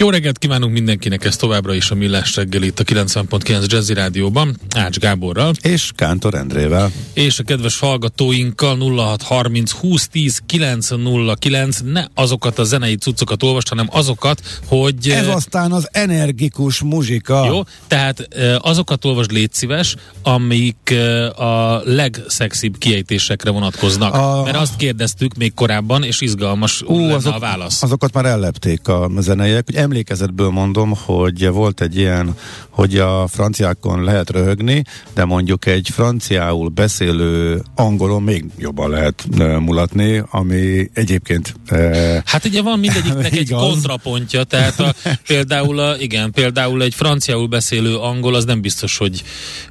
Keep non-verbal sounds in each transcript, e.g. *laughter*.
Jó reggelt kívánunk mindenkinek, ez továbbra is a Millás reggel itt a 90.9 Jazzy Rádióban, Ács Gáborral. És Kántor Endrével. És a kedves hallgatóinkkal 0630 2010 909, ne azokat a zenei cuccokat olvast, hanem azokat, hogy... Ez aztán az energikus muzsika. Jó, tehát azokat olvasd légy szíves, amik a legszexibb kiejtésekre vonatkoznak. A... Mert azt kérdeztük még korábban, és izgalmas Ú, azok, a válasz. Azokat már ellepték a zeneiek, hogy emlékezetből mondom, hogy volt egy ilyen, hogy a franciákon lehet röhögni, de mondjuk egy franciául beszélő angolon még jobban lehet mulatni, ami egyébként... hát ugye van mindegyiknek *laughs* egy kontrapontja, tehát a, *laughs* például, a, igen, például egy franciául beszélő angol, az nem biztos, hogy,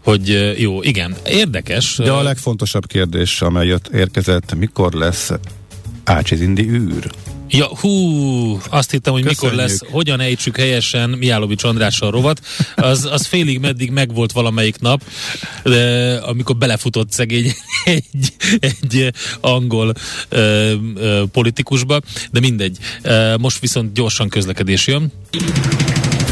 hogy jó, igen, érdekes. De a legfontosabb kérdés, amely jött, érkezett, mikor lesz Ácsizindi űr? Ja, hú, azt hittem, hogy Köszönjük. mikor lesz, hogyan ejtsük helyesen Miálovics Andrással rovat. Az, az félig meddig megvolt valamelyik nap, de amikor belefutott szegény egy, egy angol ö, ö, politikusba, de mindegy. Most viszont gyorsan közlekedés jön.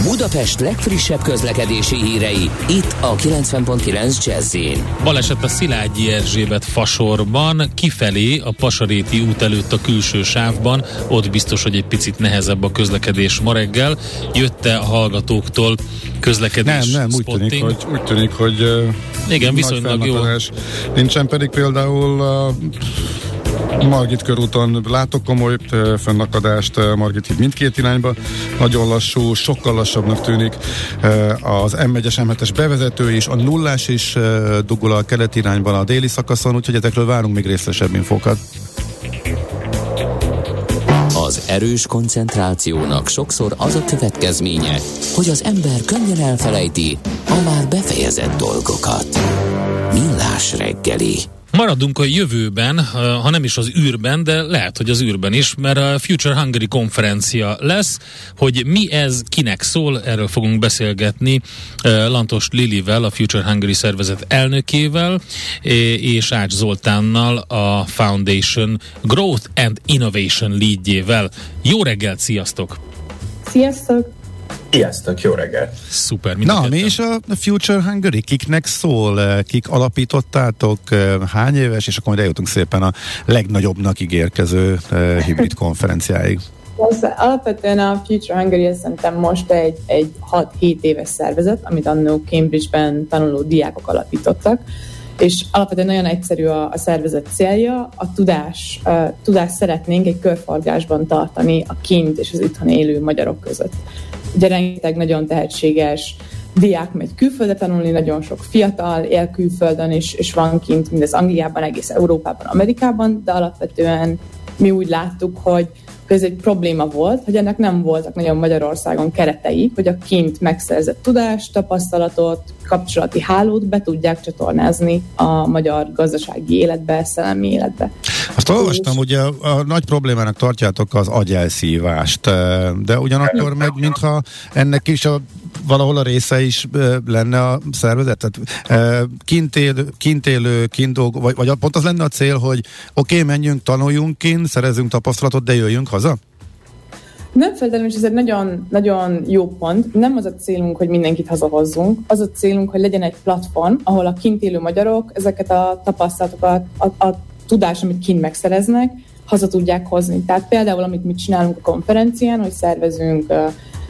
Budapest legfrissebb közlekedési hírei, itt a 90.9 jazz Baleset a Szilágyi Erzsébet fasorban, kifelé a Pasaréti út előtt a külső sávban, ott biztos, hogy egy picit nehezebb a közlekedés ma reggel. Jötte a hallgatóktól közlekedés Nem, nem, úgy tűnik, hogy, úgy tűnik, hogy igen, viszonylag jó. Nincsen pedig például a Margit körúton látok komoly fennakadást Margit híd mindkét irányba. Nagyon lassú, sokkal lassabbnak tűnik az M1-es, M7-es bevezető is, a nullás is dugul a keleti irányban a déli szakaszon, úgyhogy ezekről várunk még részesebb infókat. Az erős koncentrációnak sokszor az a következménye, hogy az ember könnyen elfelejti a már befejezett dolgokat. Millás reggeli. Maradunk a jövőben, ha nem is az űrben, de lehet, hogy az űrben is, mert a Future Hungary konferencia lesz, hogy mi ez, kinek szól, erről fogunk beszélgetni Lantos Lilivel, a Future Hungary szervezet elnökével, és Ács Zoltánnal, a Foundation Growth and Innovation leadjével. Jó reggelt, sziasztok! Sziasztok! Sziasztok, jó reggelt! Szuper, Na, mi is a Future Hungary? Kiknek szól? Kik alapítottátok? Hány éves? És akkor majd eljutunk szépen a legnagyobbnak ígérkező eh, hibrid konferenciáig. Az, alapvetően a Future Hungary szerintem most egy, egy 6-7 éves szervezet, amit annó Cambridge-ben tanuló diákok alapítottak, és alapvetően nagyon egyszerű a, a szervezet célja, a tudás, a tudást szeretnénk egy körforgásban tartani a kint és az itthon élő magyarok között. Ugye rengeteg nagyon tehetséges diák megy külföldre tanulni, nagyon sok fiatal él külföldön, és, és van kint mindez Angliában, egész Európában, Amerikában, de alapvetően mi úgy láttuk, hogy ez egy probléma volt, hogy ennek nem voltak nagyon Magyarországon keretei, hogy a kint megszerzett tudást, tapasztalatot, kapcsolati hálót be tudják csatornázni a magyar gazdasági életbe, szellemi életbe. Azt olvastam, hogy a, nagy problémának tartjátok az agyelszívást, de ugyanakkor meg mintha ennek is a valahol a része is lenne a szervezet? Tehát kint, él, kint élő, kint dolgozó, vagy, vagy pont az lenne a cél, hogy oké, okay, menjünk, tanuljunk kint, szerezünk tapasztalatot, de jöjjünk haza? Nem feltétlenül, és ez egy nagyon, nagyon jó pont. Nem az a célunk, hogy mindenkit hazahozzunk, az a célunk, hogy legyen egy platform, ahol a kint élő magyarok ezeket a tapasztalatokat, a, a tudás, amit kint megszereznek, haza tudják hozni. Tehát például, amit mi csinálunk a konferencián, hogy szervezünk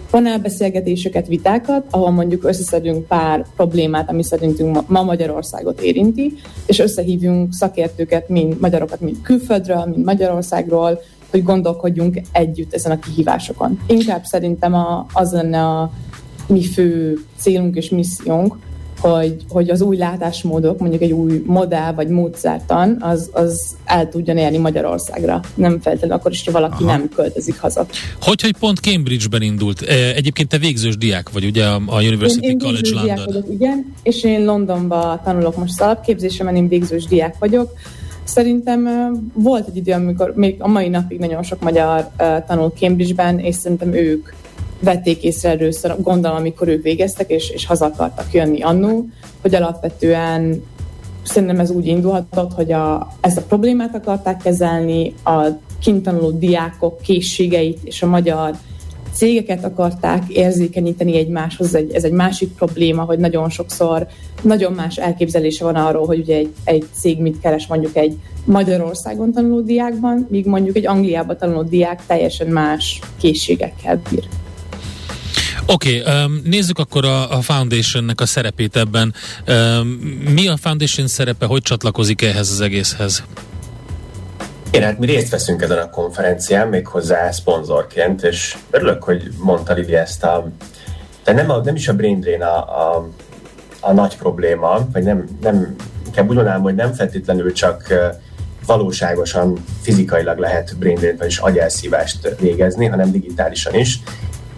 panelbeszélgetéseket, vitákat, ahol mondjuk összeszedünk pár problémát, ami szerintünk ma Magyarországot érinti, és összehívjunk szakértőket, mind magyarokat, mind külföldről, mind Magyarországról, hogy gondolkodjunk együtt ezen a kihívásokon. Inkább szerintem a, az lenne a mi fő célunk és missziónk, hogy, hogy az új látásmódok, mondjuk egy új modell vagy módszertan, az, az el tudjon érni Magyarországra. Nem feltétlenül akkor is, ha valaki Aha. nem költözik haza. Hogy, hogy pont Cambridge-ben indult? Egyébként te végzős diák vagy, ugye a University én, én College London. Vagyok, igen, és én Londonba tanulok most az alapképzésemen, én végzős diák vagyok. Szerintem volt egy idő, amikor még a mai napig nagyon sok magyar tanul Cambridge-ben, és szerintem ők vették észre először, gondolom, amikor ők végeztek, és, és haza akartak jönni annó, hogy alapvetően szerintem ez úgy indulhatott, hogy a, ezt a problémát akarták kezelni, a kintanuló diákok készségeit és a magyar cégeket akarták érzékenyíteni egymáshoz. Egy, ez egy másik probléma, hogy nagyon sokszor nagyon más elképzelése van arról, hogy ugye egy, egy cég mit keres mondjuk egy Magyarországon tanuló diákban, míg mondjuk egy Angliában tanuló diák teljesen más készségekkel bír. Oké, okay, um, nézzük akkor a, a Foundationnek a szerepét ebben. Um, mi a Foundation szerepe, hogy csatlakozik ehhez az egészhez? Én hát mi részt veszünk ezen a konferencián, méghozzá szponzorként, és örülök, hogy mondta Lili ezt a... De nem, a, nem is a brain drain a, a, a nagy probléma, vagy nem, nem inkább úgy mondanám, hogy nem feltétlenül csak valóságosan, fizikailag lehet brain drain vagyis agyelszívást végezni, hanem digitálisan is.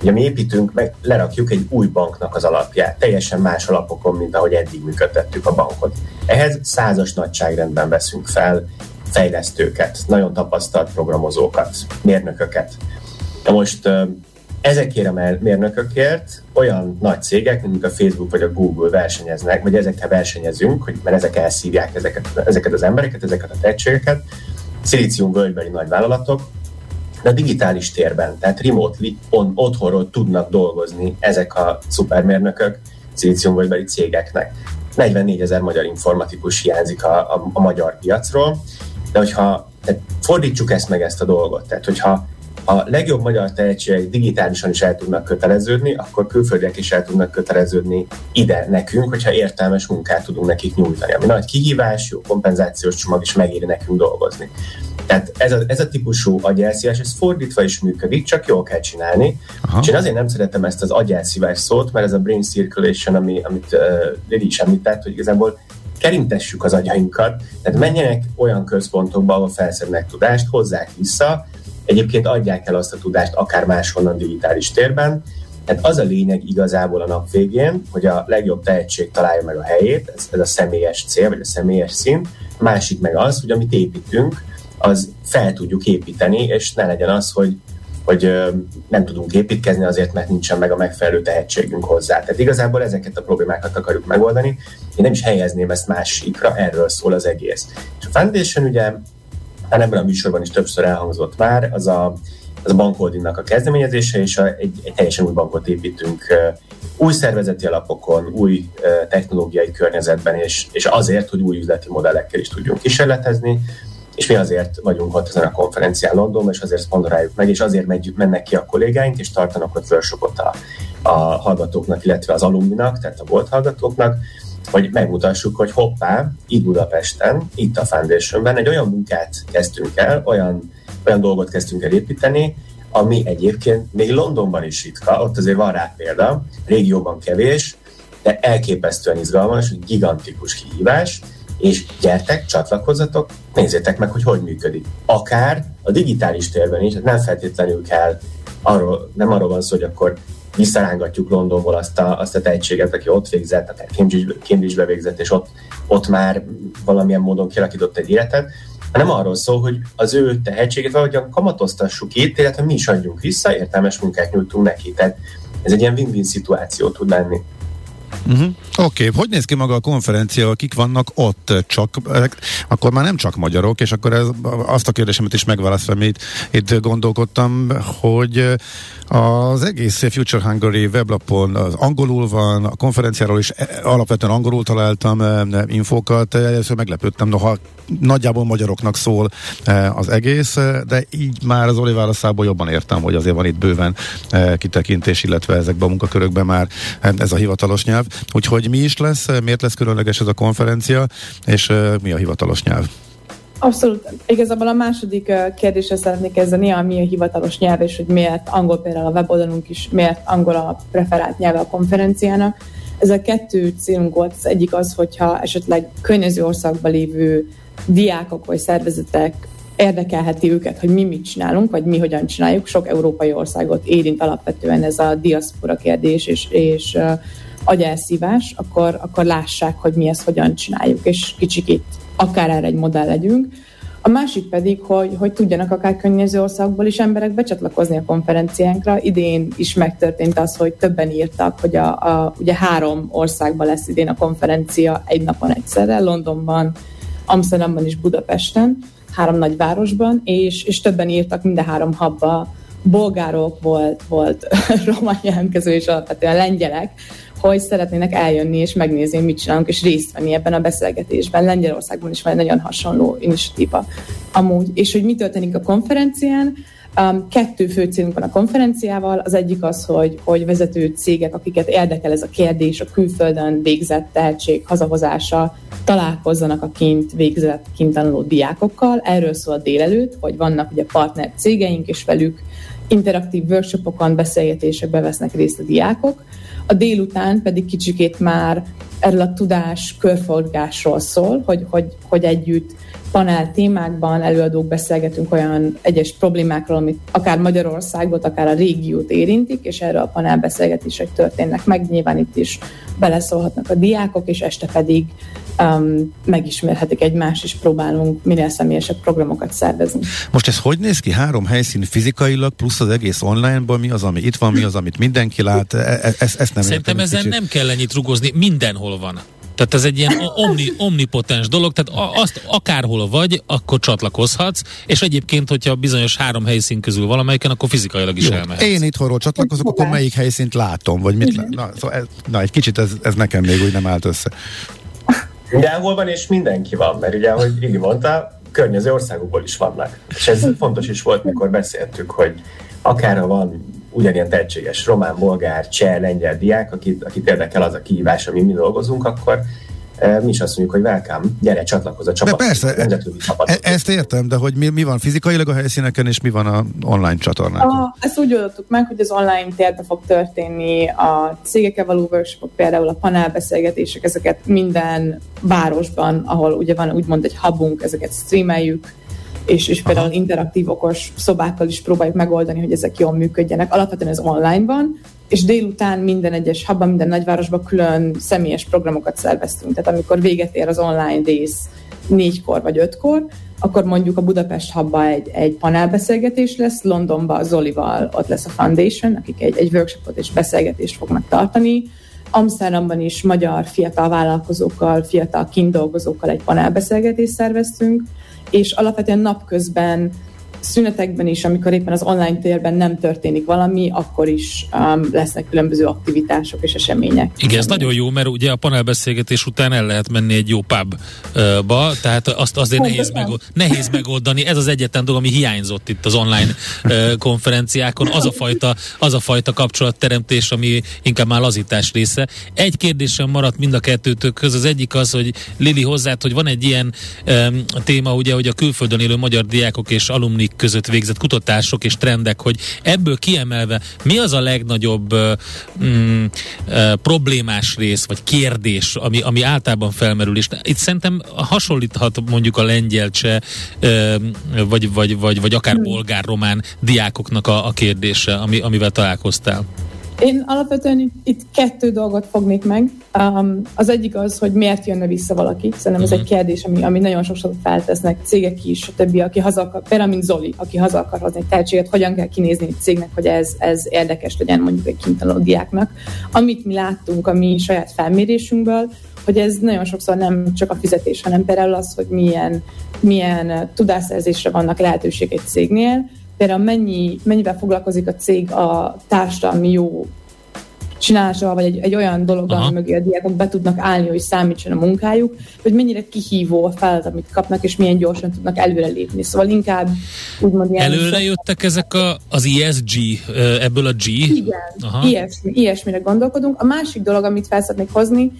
Ugye mi építünk, meg lerakjuk egy új banknak az alapját, teljesen más alapokon, mint ahogy eddig működtettük a bankot. Ehhez százas nagyságrendben veszünk fel fejlesztőket, nagyon tapasztalt programozókat, mérnököket. Na most ezekért a mérnökökért olyan nagy cégek, mint a Facebook vagy a Google versenyeznek, vagy ezekkel versenyezünk, hogy, mert ezek elszívják ezeket, ezeket az embereket, ezeket a tehetségeket, szilícium völgybeli nagy vállalatok, de a digitális térben, tehát remotely, on, otthonról tudnak dolgozni ezek a szupermérnökök szilíciumvölgybeli cégeknek. 44 ezer magyar informatikus hiányzik a, a, a magyar piacról, de hogyha tehát fordítsuk ezt meg ezt a dolgot, tehát hogyha a legjobb magyar tehetségek digitálisan is el tudnak köteleződni, akkor külföldiek is el tudnak köteleződni ide nekünk, hogyha értelmes munkát tudunk nekik nyújtani. Ami nagy kihívás, jó kompenzációs csomag is megéri nekünk dolgozni. Tehát ez a, ez a típusú agyelszívás, ez fordítva is működik, csak jól kell csinálni. Aha. És én azért nem szeretem ezt az agyelszívás szót, mert ez a brain circulation, ami, amit uh, Lili is említett, hogy igazából kerintessük az agyainkat, tehát menjenek olyan központokba, ahol felszednek tudást, hozzák vissza, egyébként adják el azt a tudást akár máshonnan digitális térben, tehát az a lényeg igazából a nap végén, hogy a legjobb tehetség találja meg a helyét, ez, ez a személyes cél, vagy a személyes szint. Másik meg az, hogy amit építünk, az fel tudjuk építeni, és ne legyen az, hogy hogy nem tudunk építkezni azért, mert nincsen meg a megfelelő tehetségünk hozzá. Tehát igazából ezeket a problémákat akarjuk megoldani. Én nem is helyezném ezt másikra, erről szól az egész. És a Foundation ugye, hát ebben a műsorban is többször elhangzott már, az a, az a bankholdingnak a kezdeményezése, és a, egy, egy teljesen új bankot építünk új szervezeti alapokon, új technológiai környezetben, és, és azért, hogy új üzleti modellekkel is tudjunk kísérletezni, és mi azért vagyunk ott ezen a konferencián Londonban, és azért szponzoráljuk meg, és azért megy, mennek ki a kollégáink, és tartanak ott workshopot a, a hallgatóknak, illetve az alumninak, tehát a volt hallgatóknak, hogy megmutassuk, hogy hoppá, itt Budapesten, itt a Foundationben egy olyan munkát kezdtünk el, olyan, olyan dolgot kezdtünk el építeni, ami egyébként még Londonban is ritka, ott azért van rá példa, régióban kevés, de elképesztően izgalmas, gigantikus kihívás, és gyertek, csatlakozzatok, nézzétek meg, hogy hogy működik. Akár a digitális térben is, nem feltétlenül kell, arról, nem arról van szó, hogy akkor visszarángatjuk Londonból azt a, azt a tehetséget, aki ott végzett, akár Cambridge, Cambridge-be végzett, és ott, ott már valamilyen módon kialakított egy életet, hanem arról szól, hogy az ő tehetséget valahogyan kamatoztassuk itt, illetve mi is adjunk vissza, értelmes munkát nyújtunk neki. Tehát ez egy ilyen win-win szituáció tud lenni. Uh-huh. Oké, okay. hogy néz ki maga a konferencia, kik vannak ott? Csak, akkor már nem csak magyarok, és akkor ez, azt a kérdésemet is megválaszolva, amit itt gondolkodtam, hogy az egész Future Hungary weblapon az angolul van, a konferenciáról is alapvetően angolul találtam infókat, először meglepődtem, noha nagyjából magyaroknak szól az egész, de így már az Oli válaszából jobban értem, hogy azért van itt bőven kitekintés, illetve ezekben a munkakörökben már ez a hivatalos nyelv. Úgyhogy mi is lesz, miért lesz különleges ez a konferencia, és mi a hivatalos nyelv? Abszolút. Igazából a második kérdésre szeretnék kezdeni, ami a hivatalos nyelv, és hogy miért angol például a weboldalunk is, miért angol a preferált nyelve a konferenciának. Ez a kettő célunk volt. Az egyik az, hogyha esetleg környező országban lévő diákok vagy szervezetek érdekelheti őket, hogy mi mit csinálunk, vagy mi hogyan csináljuk. Sok európai országot érint alapvetően ez a diaszpora kérdés és, és agyelszívás, akkor, akkor lássák, hogy mi ezt hogyan csináljuk, és kicsikét akár erre egy modell legyünk. A másik pedig, hogy, hogy tudjanak akár környező országból is emberek becsatlakozni a konferenciánkra. Idén is megtörtént az, hogy többen írtak, hogy a, a, ugye három országban lesz idén a konferencia egy napon egyszerre, Londonban, Amsterdamban és Budapesten, három nagy városban, és, és többen írtak minden három habba, bolgárok volt, volt *laughs* román jelentkező és alapvetően lengyelek, hogy szeretnének eljönni és megnézni, mit csinálunk, és részt venni ebben a beszélgetésben. Lengyelországban is van egy nagyon hasonló initiatíva amúgy. És hogy mi történik a konferencián, Um, kettő fő célunk van a konferenciával. Az egyik az, hogy, hogy vezető cégek, akiket érdekel ez a kérdés, a külföldön végzett tehetség hazahozása, találkozzanak a kint végzett, kint tanuló diákokkal. Erről szól a délelőtt, hogy vannak ugye partner cégeink, és velük interaktív workshopokon, beszélgetésekben vesznek részt a diákok. A délután pedig kicsikét már erről a tudás körforgásról szól, hogy, hogy, hogy együtt panel témákban előadók beszélgetünk olyan egyes problémákról, amit akár Magyarországot, akár a régiót érintik, és erről a panel beszélgetések történnek meg. Nyilván itt is beleszólhatnak a diákok, és este pedig um, megismerhetik egymást, és próbálunk minél személyesebb programokat szervezni. Most ez hogy néz ki? Három helyszín fizikailag, plusz az egész online-ból, mi az, ami itt van, mi az, amit mindenki lát? E- e- ezt, ezt nem Szerintem ezen kicsit. nem kell ennyit rugozni, mindenhol van. Tehát ez egy ilyen omni, omnipotens dolog, tehát azt akárhol vagy, akkor csatlakozhatsz, és egyébként, hogyha bizonyos három helyszín közül valamelyiken, akkor fizikailag is elmehetsz. Én itthonról csatlakozok, akkor melyik helyszínt látom, vagy mit lát? Na, szóval ez, na, egy kicsit ez, ez nekem még úgy nem állt össze. Mindenhol van, és mindenki van, mert ugye, ahogy Igi mondta, környező országokból is vannak. És ez fontos is volt, mikor beszéltük, hogy akár van ugyanilyen tehetséges román, bolgár, cseh, lengyel diák, akit, akit érdekel az a kihívás, amin mi dolgozunk, akkor mi is azt mondjuk, hogy welcome, gyere, csatlakozz a csapathoz. De persze, e, ezt értem, de hogy mi, mi van fizikailag a helyszíneken, és mi van a online csatornákon? A, ezt úgy oldottuk meg, hogy az online térbe fog történni a cégekkel való workshopok, például a panelbeszélgetések, ezeket minden városban, ahol ugye van úgymond egy hubunk, ezeket streameljük, és, és például Aha. interaktív okos szobákkal is próbáljuk megoldani, hogy ezek jól működjenek. Alapvetően ez online van, és délután minden egyes habban, minden nagyvárosban külön személyes programokat szerveztünk. Tehát amikor véget ér az online rész négykor vagy ötkor, akkor mondjuk a Budapest habba egy, egy panelbeszélgetés lesz, Londonban Zolival ott lesz a Foundation, akik egy, egy workshopot és beszélgetést fognak tartani, Amsterdamban is magyar fiatal vállalkozókkal, fiatal kindolgozókkal egy panelbeszélgetést szerveztünk, és alapvetően napközben szünetekben is, amikor éppen az online térben nem történik valami, akkor is um, lesznek különböző aktivitások és események. Igen, ez nagyon jó, mert ugye a panelbeszélgetés után el lehet menni egy jó pubba, tehát azt azért nehéz, megold, nehéz megoldani. Ez az egyetlen dolog, ami hiányzott itt az online uh, konferenciákon, az a fajta, az a fajta kapcsolatteremtés, ami inkább már lazítás része. Egy kérdésem maradt mind a kettőtök köz. Az egyik az, hogy Lili hozzád, hogy van egy ilyen um, téma, ugye, hogy a külföldön élő magyar diákok és alumni akik között végzett kutatások és trendek, hogy ebből kiemelve mi az a legnagyobb mm, problémás rész, vagy kérdés, ami, ami általában felmerül, és itt szerintem hasonlíthat mondjuk a lengyel, cseh, vagy, vagy, vagy, vagy akár bolgár-román diákoknak a, a kérdése, ami, amivel találkoztál. Én alapvetően itt, itt kettő dolgot fognék meg. Um, az egyik az, hogy miért jönne vissza valaki. Szerintem ez egy mhm. kérdés, ami, ami nagyon sokszor feltesznek cégek is, a többi, aki haza akar, például mint Zoli, aki haza akar hozni egy tehetséget, hogyan kell kinézni egy cégnek, hogy ez, ez érdekes legyen mondjuk egy kintanuló diáknak. Amit mi láttunk a mi saját felmérésünkből, hogy ez nagyon sokszor nem csak a fizetés, hanem például az, hogy milyen, milyen tudásszerzésre vannak lehetőség egy cégnél, például mennyi, mennyivel foglalkozik a cég a társadalmi jó csinálásával, vagy egy, egy olyan dolog, ami mögé a diákok be tudnak állni, hogy számítson a munkájuk, hogy mennyire kihívó a feladat, amit kapnak, és milyen gyorsan tudnak előrelépni. Szóval inkább úgymond ilyen... Előre jöttek ezek a, az ESG, ebből a G? Igen, Aha. Ilyesmi, ilyesmire gondolkodunk. A másik dolog, amit fel szeretnék hozni,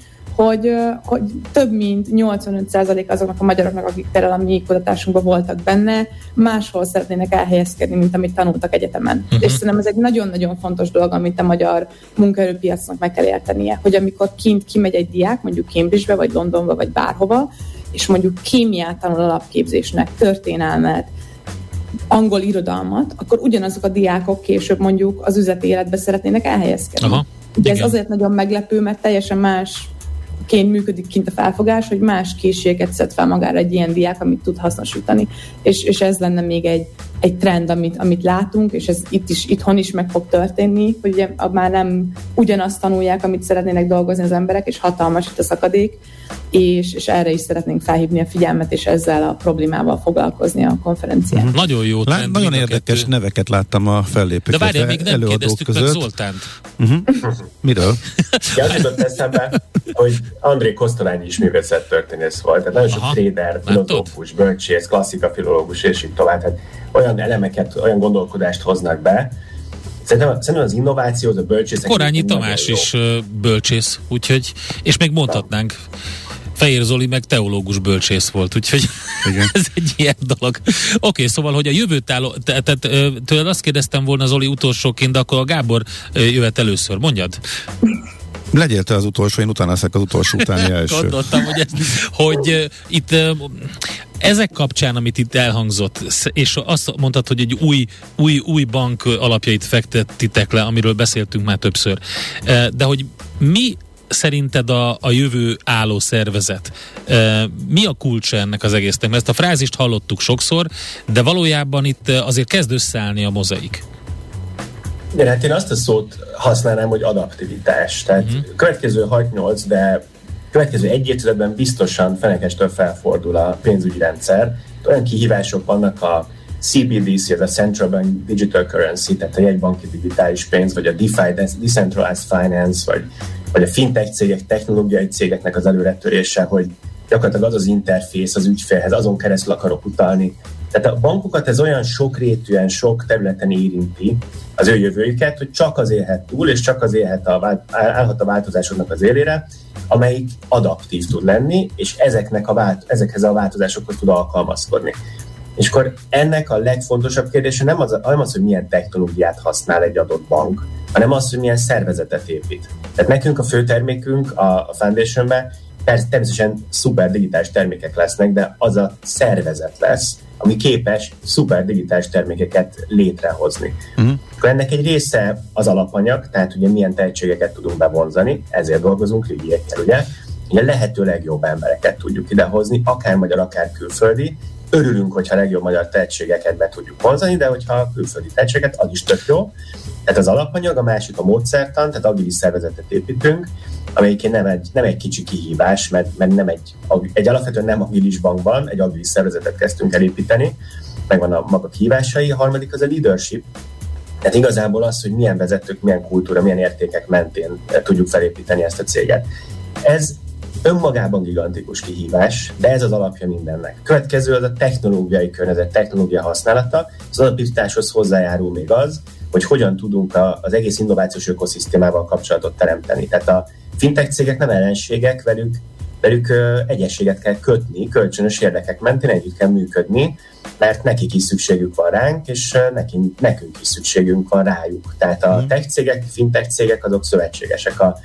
hogy, hogy több mint 85% azoknak a magyaroknak, akik például a mi kutatásunkban voltak benne, máshol szeretnének elhelyezkedni, mint amit tanultak egyetemen. Uh-huh. És szerintem ez egy nagyon-nagyon fontos dolog, amit a magyar munkaerőpiacnak meg kell értenie, hogy amikor kint kimegy egy diák, mondjuk Cambridge-be, vagy Londonba, vagy bárhova, és mondjuk kémiát tanul alapképzésnek, történelmet, angol irodalmat, akkor ugyanazok a diákok később mondjuk az üzleti életbe szeretnének elhelyezkedni. Aha, Ugye ez azért nagyon meglepő, mert teljesen más ként működik kint a felfogás, hogy más készségeket szed fel magára egy ilyen diák, amit tud hasznosítani. És, és ez lenne még egy, egy trend, amit, amit látunk, és ez itt is, itthon is meg fog történni, hogy ugye már nem ugyanazt tanulják, amit szeretnének dolgozni az emberek, és hatalmas itt a szakadék, és, és erre is szeretnénk felhívni a figyelmet, és ezzel a problémával foglalkozni a konferencián. Mm-hmm. Nagyon jó Lá, Nagyon érdekes kettő. neveket láttam a fellépők. De várjál, még nem kérdeztük között. meg Zoltánt. Uh-huh. Miről? *laughs* Ja, az jutott eszembe, hogy André Kosztolányi is művészet történész volt. Tehát nagyon sok Aha, trader, filozófus, bölcsész, klasszika filológus, és így tovább. Tehát olyan elemeket, olyan gondolkodást hoznak be, Szerintem, szerintem az innováció, az a bölcsész. Korányi Tamás is bölcsész, úgyhogy, és még mondhatnánk. Fehér Zoli meg teológus bölcsész volt, úgyhogy Igen. *laughs* ez egy ilyen dolog. Oké, okay, szóval, hogy a jövőt álló, tehát tőled azt kérdeztem volna Zoli utolsóként, de akkor a Gábor jöhet először, mondjad. Legyél te az utolsó, én utána leszek az utolsó utáni *laughs* első. Gondoltam, hogy, ez, hogy uh, itt uh, ezek kapcsán, amit itt elhangzott, és azt mondtad, hogy egy új, új, új bank alapjait fektettitek le, amiről beszéltünk már többször, uh, de hogy mi szerinted a, a jövő álló szervezet? E, mi a kulcsa ennek az egésznek? Mert ezt a frázist hallottuk sokszor, de valójában itt azért kezd összeállni a mozaik. Igen, hát én azt a szót használnám, hogy adaptivitás. Tehát uh-huh. következő 6-8, de következő egy évtizedben biztosan fenekestől felfordul a pénzügyi rendszer. Olyan kihívások vannak a CBDC, ez a Central Bank Digital Currency, tehát a jegybanki digitális pénz, vagy a DeFi, Decentralized Finance, vagy, vagy a fintech cégek, technológiai cégeknek az előretörése, hogy gyakorlatilag az az interfész az ügyfélhez, azon keresztül akarok utalni. Tehát a bankokat ez olyan sokrétűen, sok területen érinti az ő jövőjüket, hogy csak az élhet túl, és csak az élhet a, állhat a változásoknak az élére, amelyik adaptív tud lenni, és ezeknek a vált, ezekhez a változásokhoz tud alkalmazkodni. És akkor ennek a legfontosabb kérdése nem az, nem az, hogy milyen technológiát használ egy adott bank, hanem az, hogy milyen szervezetet épít. Tehát nekünk a fő termékünk a, a Foundationben természetesen szuper digitális termékek lesznek, de az a szervezet lesz, ami képes szuper digitális termékeket létrehozni. Uh-huh. Akkor ennek egy része az alapanyag, tehát ugye milyen tehetségeket tudunk bevonzani, ezért dolgozunk riviekkel, ugye? Ugye lehető legjobb embereket tudjuk idehozni, akár magyar, akár külföldi. Örülünk, hogyha legjobb magyar tehetségeket be tudjuk vonzani, de hogyha külföldi tehetséget, az is tök jó. Tehát az alapanyag, a másik a módszertan, tehát agilis szervezetet építünk, amelyik nem egy, nem egy kicsi kihívás, mert, mert nem egy, egy alapvetően nem agilis bankban, egy agilis szervezetet kezdtünk elépíteni, megvan a maga kihívásai, a harmadik az a leadership, tehát igazából az, hogy milyen vezetők, milyen kultúra, milyen értékek mentén tudjuk felépíteni ezt a céget. Ez önmagában gigantikus kihívás, de ez az alapja mindennek. Következő az a technológiai környezet, technológia használata. Az alapításhoz hozzájárul még az, hogy hogyan tudunk az egész innovációs ökoszisztémával kapcsolatot teremteni. Tehát a fintech cégek nem ellenségek, velük, velük egyességet kell kötni, kölcsönös érdekek mentén együtt kell működni, mert nekik is szükségük van ránk, és nekünk, nekünk is szükségünk van rájuk. Tehát a mhm. tech cégek, fintech cégek azok szövetségesek. A,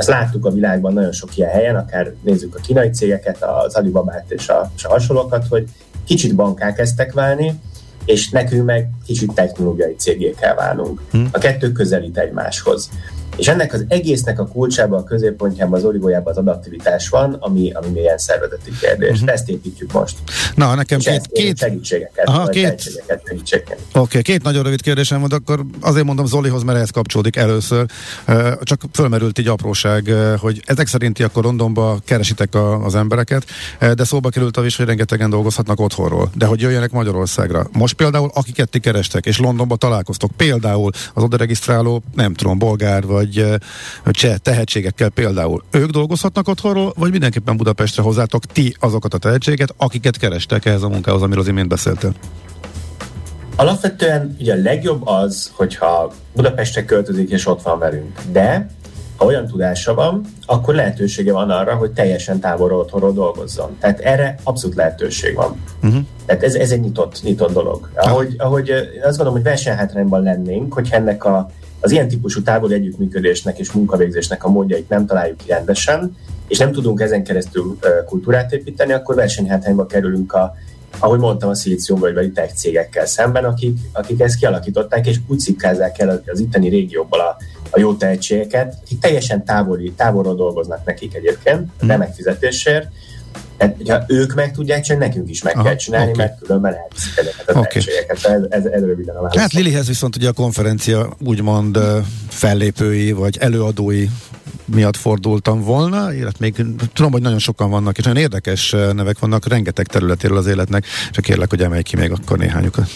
ezt láttuk a világban nagyon sok ilyen helyen, akár nézzük a kínai cégeket, az Alibabát és a, és a hasonlókat, hogy kicsit bankák kezdtek válni, és nekünk meg kicsit technológiai cégé kell válnunk. Hm. A kettő közelít egymáshoz. És ennek az egésznek a kulcsában, a középpontjában, az origójában az adaptivitás van, ami, ami milyen szervezeti kérdés. Uh-huh. Ezt építjük most. Na, nekem És két, két... segítségeket, Aha, két... Oké, okay, két nagyon rövid kérdésem van, akkor azért mondom Zolihoz, mert ehhez kapcsolódik először. Csak fölmerült egy apróság, hogy ezek szerinti akkor Londonba keresitek a, az embereket, de szóba került a is, hogy rengetegen dolgozhatnak otthonról, de hogy jöjjenek Magyarországra. Most például, akiket ti kerestek, és Londonba találkoztok, például az oda regisztráló, nem tudom, bolgár vagy vagy cseh tehetségekkel például. Ők dolgozhatnak otthonról, vagy mindenképpen Budapestre hozzátok ti azokat a tehetséget, akiket kerestek ehhez a munkához, amiről az imént beszéltél? Alapvetően ugye a legjobb az, hogyha Budapestre költözik és ott van velünk. De ha olyan tudása van, akkor lehetősége van arra, hogy teljesen távolról otthonról dolgozzon. Tehát erre abszolút lehetőség van. Uh-huh. Tehát ez, ez egy nyitott, nyitott dolog. Ahogy, ahogy azt gondolom, hogy versenyhátrányban lennénk, hogy ennek a, az ilyen típusú távoli együttműködésnek és munkavégzésnek a módjait nem találjuk ki rendesen, és nem tudunk ezen keresztül kultúrát építeni, akkor versenyhátrányba kerülünk a, ahogy mondtam, a szilíciumvölgybeli tech cégekkel szemben, akik, akik ezt kialakították, és úgy szikkázzák el az itteni régióból a, a jó tehetségeket, akik teljesen távoli, távolról dolgoznak nekik egyébként, hmm. remek fizetésért, tehát, hogyha ők meg tudják csinálni, nekünk is meg Aha, kell csinálni, okay. mert különben elviszik ezeket a okay. Ez, ez, ez röviden a válasz. Hát Lilihez viszont ugye a konferencia úgymond fellépői vagy előadói miatt fordultam volna, illetve még tudom, hogy nagyon sokan vannak, és nagyon érdekes nevek vannak rengeteg területéről az életnek, csak kérlek, hogy emelj ki még akkor néhányukat.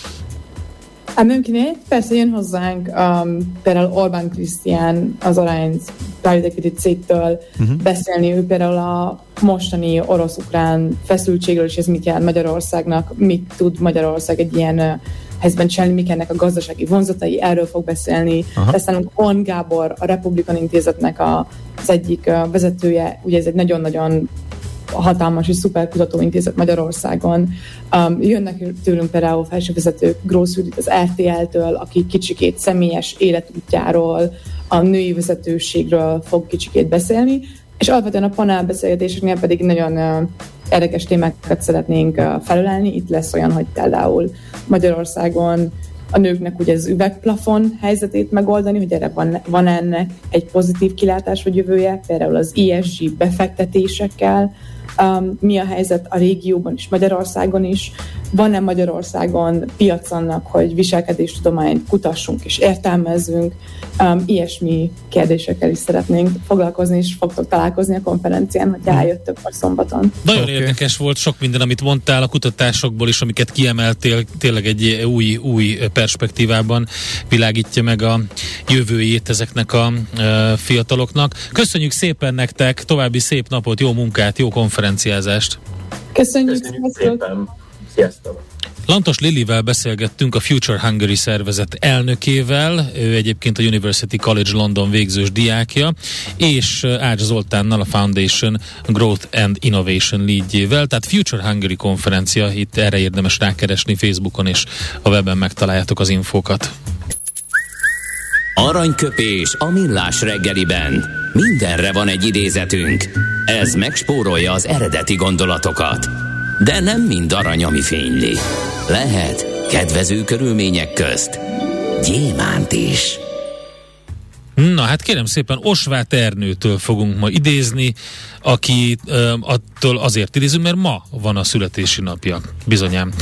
Mümkén, persze jön hozzánk um, például Orbán Krisztián az Alliance Private cégtől uh-huh. beszélni, ő például a mostani orosz-ukrán feszültségről, és ez mit jelent Magyarországnak, mit tud Magyarország egy ilyen uh, helyzetben csinálni, mik ennek a gazdasági vonzatai, erről fog beszélni. Aztán On Gábor, a Republikan Intézetnek a, az egyik uh, vezetője, ugye ez egy nagyon-nagyon hatalmas és szuper kutatóintézet Magyarországon. Um, jönnek tőlünk például felsővezetők, Grósz az RTL-től, aki kicsikét személyes életútjáról, a női vezetőségről fog kicsikét beszélni, és alapvetően a panelbeszélgetéseknél pedig nagyon uh, érdekes témákat szeretnénk uh, felölelni. Itt lesz olyan, hogy például Magyarországon a nőknek ugye az üvegplafon helyzetét megoldani, hogy erre van, van ennek egy pozitív kilátás vagy jövője, például az ESG befektetésekkel, mi a helyzet a régióban is, Magyarországon is, van-e Magyarországon piac annak, hogy viselkedéstudományt kutassunk és értelmezzünk, um, ilyesmi kérdésekkel is szeretnénk foglalkozni, és fogtok találkozni a konferencián, hogy eljött több szombaton. Nagyon okay. érdekes volt sok minden, amit mondtál a kutatásokból is, amiket kiemeltél, tényleg egy új, új perspektívában világítja meg a jövőjét ezeknek a uh, fiataloknak. Köszönjük szépen nektek, további szép napot, jó munkát, jó konferenciázást! Köszönjük, Köszönjük szépen! Sziasztok! Lantos Lilivel beszélgettünk a Future Hungary szervezet elnökével, ő egyébként a University College London végzős diákja, és Ács Zoltánnal a Foundation Growth and Innovation leadjével, tehát Future Hungary konferencia, itt erre érdemes rákeresni Facebookon, és a webben megtaláljátok az infókat. Aranyköpés a millás reggeliben. Mindenre van egy idézetünk. Ez megspórolja az eredeti gondolatokat. De nem mind arany, ami fényli. Lehet kedvező körülmények közt gyémánt is. Na hát kérem szépen Osvát Ernőtől fogunk ma idézni, aki ö, attól azért idézünk, mert ma van a születési napja, bizonyám.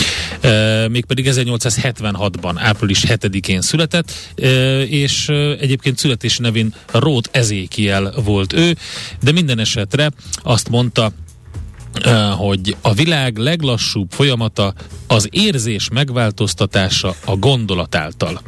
E, mégpedig 1876-ban, április 7-én született, és egyébként születési nevén Rót Ezékiel volt ő, de minden esetre azt mondta, hogy a világ leglassúbb folyamata az érzés megváltoztatása a gondolat által.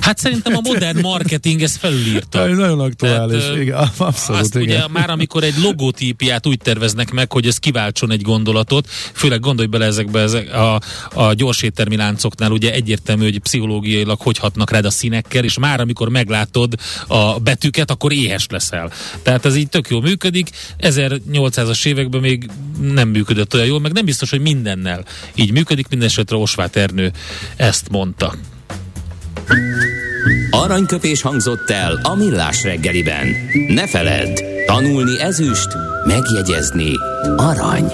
Hát szerintem a modern marketing ezt felülírta. Ez nagyon aktuális, Tehát, igen, abszolút. Azt igen. ugye már amikor egy logotípiát úgy terveznek meg, hogy ez kiváltson egy gondolatot, főleg gondolj bele ezekbe ezek a, a gyors éttermi láncoknál, ugye egyértelmű, hogy pszichológiailag hogy hatnak rád a színekkel, és már amikor meglátod a betűket, akkor éhes leszel. Tehát ez így tök jól működik. 1800-as években még nem működött olyan jól, meg nem biztos, hogy mindennel így működik, minden esetre Osvát Ernő ezt mondta. Aranyköpés hangzott el a millás reggeliben. Ne feledd, tanulni ezüst, megjegyezni arany.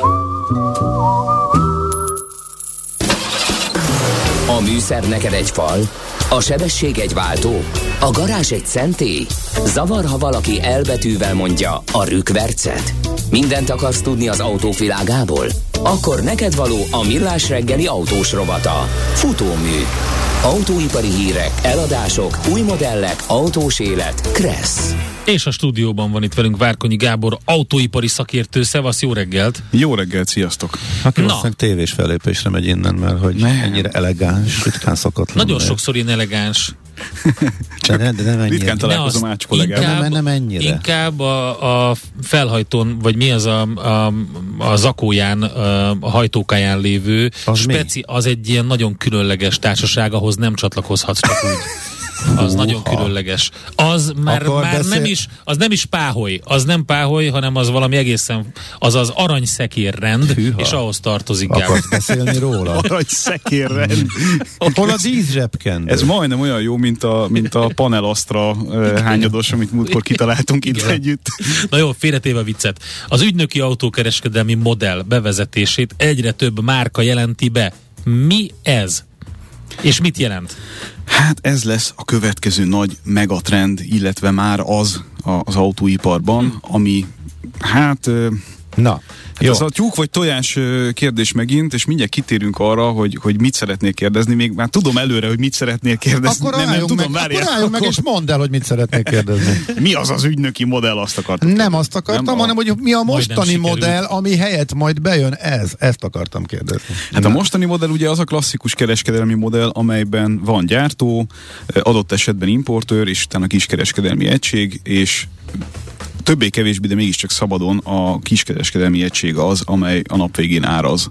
A műszer neked egy fal, a sebesség egy váltó, a garázs egy szentély. Zavar, ha valaki elbetűvel mondja a rükvercet. Mindent akarsz tudni az autók világából? Akkor neked való a millás reggeli autós rovata. Futómű Autóipari hírek, eladások, új modellek, autós élet. Kressz. És a stúdióban van itt velünk Várkonyi Gábor, autóipari szakértő. Szevasz, jó reggelt! Jó reggelt, sziasztok! Aki valószínűleg tévés fellépésre megy innen, mert hogy ne. ennyire elegáns, ritkán szokott Nagyon lenni. sokszor ilyen elegáns. *laughs* Csak de, de nem ennyire. Ritkán találkozom Ács kollégával. inkább- Nem, nem ennyire. Inkább a, a felhajtón, vagy mi az a, a, a zakóján, a, hajtókáján lévő Az mi? speci, az egy ilyen nagyon különleges társaság, ahhoz nem csatlakozhatsz csak úgy. *laughs* Az nagyon különleges. Az már, Akkor már beszél- nem is, az nem is páholy. Az nem páholy, hanem az valami egészen, az az aranyszekér-rend, Hűha. és ahhoz tartozik el. Akarsz beszélni róla? *laughs* Arra egy szekérrend. Hol a díszsebkendő? Ez majdnem olyan jó, mint a, mint a panel Astra uh, hányados, amit múltkor kitaláltunk itt Igen. együtt. Na jó, félretéve a viccet. Az ügynöki autókereskedelmi modell bevezetését egyre több márka jelenti be. Mi ez? És mit jelent? Hát ez lesz a következő nagy megatrend, illetve már az az autóiparban, ami hát Na, Hát jó. Ez a tyúk vagy tojás kérdés megint, és mindjárt kitérünk arra, hogy, hogy mit szeretnél kérdezni. Még már tudom előre, hogy mit szeretnél kérdezni. Akkor nem, nem tudom, meg, várjál. akkor álljunk meg, és mondd el, hogy mit szeretnék kérdezni. *laughs* Mi az az ügynöki modell, azt akartam Nem kérdezni. azt akartam, Nem a- hanem hogy mi a mostani modell, ami helyett majd bejön ez. Ezt akartam kérdezni. Hát a mostani modell ugye az a klasszikus kereskedelmi modell, amelyben van gyártó, adott esetben importőr, és utána kiskereskedelmi egység, és többé-kevésbé, de mégiscsak szabadon a kiskereskedelmi egység az, amely a nap végén áraz